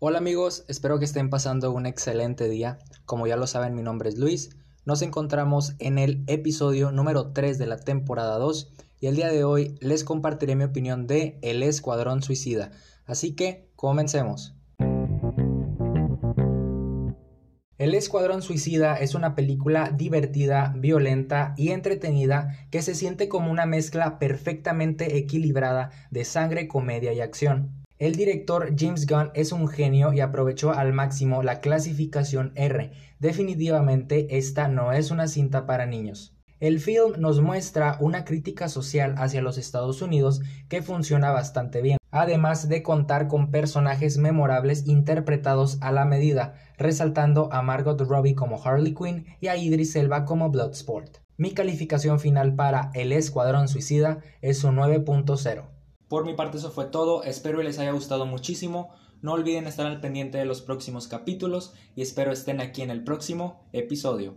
Hola amigos, espero que estén pasando un excelente día. Como ya lo saben, mi nombre es Luis. Nos encontramos en el episodio número 3 de la temporada 2 y el día de hoy les compartiré mi opinión de El Escuadrón Suicida. Así que, comencemos. El Escuadrón Suicida es una película divertida, violenta y entretenida que se siente como una mezcla perfectamente equilibrada de sangre, comedia y acción. El director James Gunn es un genio y aprovechó al máximo la clasificación R. Definitivamente esta no es una cinta para niños. El film nos muestra una crítica social hacia los Estados Unidos que funciona bastante bien, además de contar con personajes memorables interpretados a la medida, resaltando a Margot Robbie como Harley Quinn y a Idris Elba como Bloodsport. Mi calificación final para El Escuadrón Suicida es un 9.0. Por mi parte eso fue todo, espero les haya gustado muchísimo, no olviden estar al pendiente de los próximos capítulos y espero estén aquí en el próximo episodio.